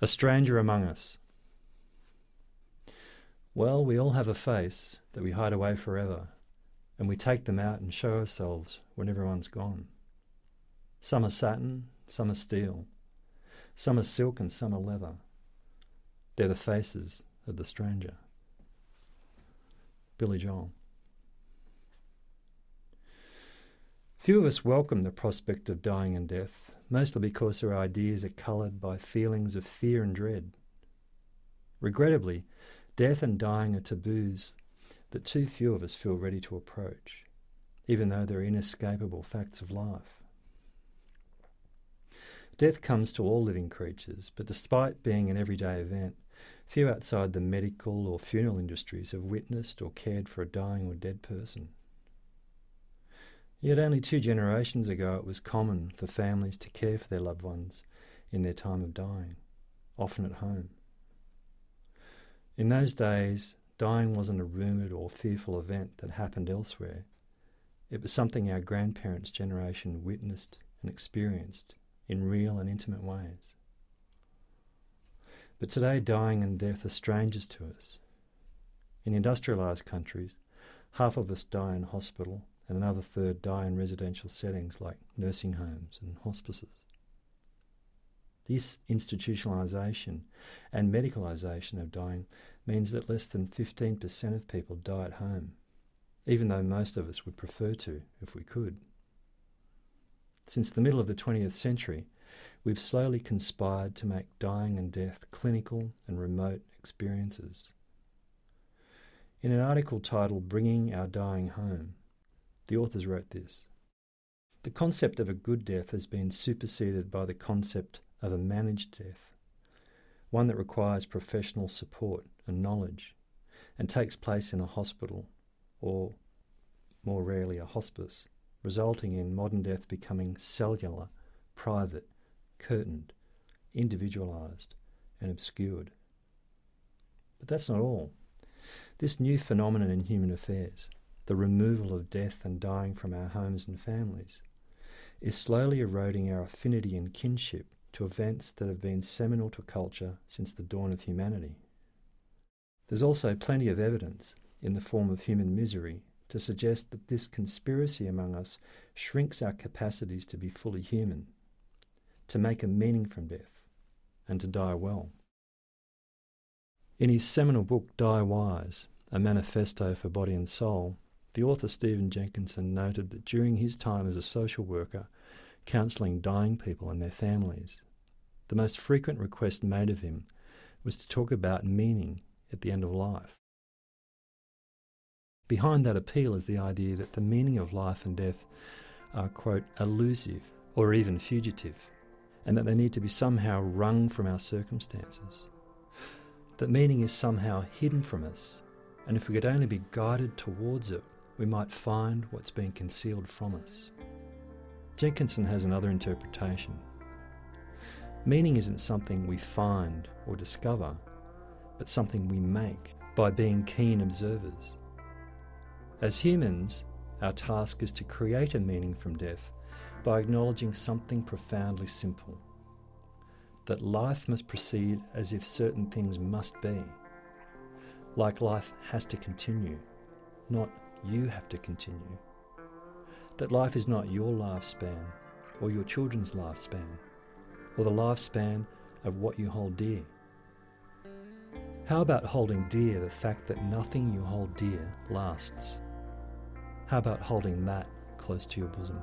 A stranger among us. Well, we all have a face that we hide away forever, and we take them out and show ourselves when everyone's gone. Some are satin, some are steel, some are silk, and some are leather. They're the faces of the stranger. Billy Joel. Few of us welcome the prospect of dying and death, mostly because our ideas are coloured by feelings of fear and dread. Regrettably, death and dying are taboos that too few of us feel ready to approach, even though they're inescapable facts of life. Death comes to all living creatures, but despite being an everyday event, few outside the medical or funeral industries have witnessed or cared for a dying or dead person. Yet only two generations ago it was common for families to care for their loved ones in their time of dying, often at home. In those days, dying wasn't a rumoured or fearful event that happened elsewhere. It was something our grandparents' generation witnessed and experienced in real and intimate ways. But today, dying and death are strangers to us. In industrialised countries, half of us die in hospital and another third die in residential settings like nursing homes and hospices. This institutionalisation and medicalisation of dying means that less than 15% of people die at home, even though most of us would prefer to if we could. Since the middle of the 20th century, we've slowly conspired to make dying and death clinical and remote experiences. In an article titled Bringing Our Dying Home, the authors wrote this The concept of a good death has been superseded by the concept of a managed death, one that requires professional support and knowledge and takes place in a hospital or, more rarely, a hospice, resulting in modern death becoming cellular, private, curtained, individualized, and obscured. But that's not all. This new phenomenon in human affairs the removal of death and dying from our homes and families, is slowly eroding our affinity and kinship to events that have been seminal to culture since the dawn of humanity. There's also plenty of evidence, in the form of human misery, to suggest that this conspiracy among us shrinks our capacities to be fully human, to make a meaning from death, and to die well. In his seminal book Die Wise, a manifesto for body and soul, the author Stephen Jenkinson noted that during his time as a social worker, counselling dying people and their families, the most frequent request made of him was to talk about meaning at the end of life. Behind that appeal is the idea that the meaning of life and death are, quote, elusive or even fugitive, and that they need to be somehow wrung from our circumstances. That meaning is somehow hidden from us, and if we could only be guided towards it, we might find what's been concealed from us. Jenkinson has another interpretation. Meaning isn't something we find or discover, but something we make by being keen observers. As humans, our task is to create a meaning from death by acknowledging something profoundly simple that life must proceed as if certain things must be. Like life has to continue, not you have to continue. That life is not your lifespan or your children's lifespan or the lifespan of what you hold dear. How about holding dear the fact that nothing you hold dear lasts? How about holding that close to your bosom?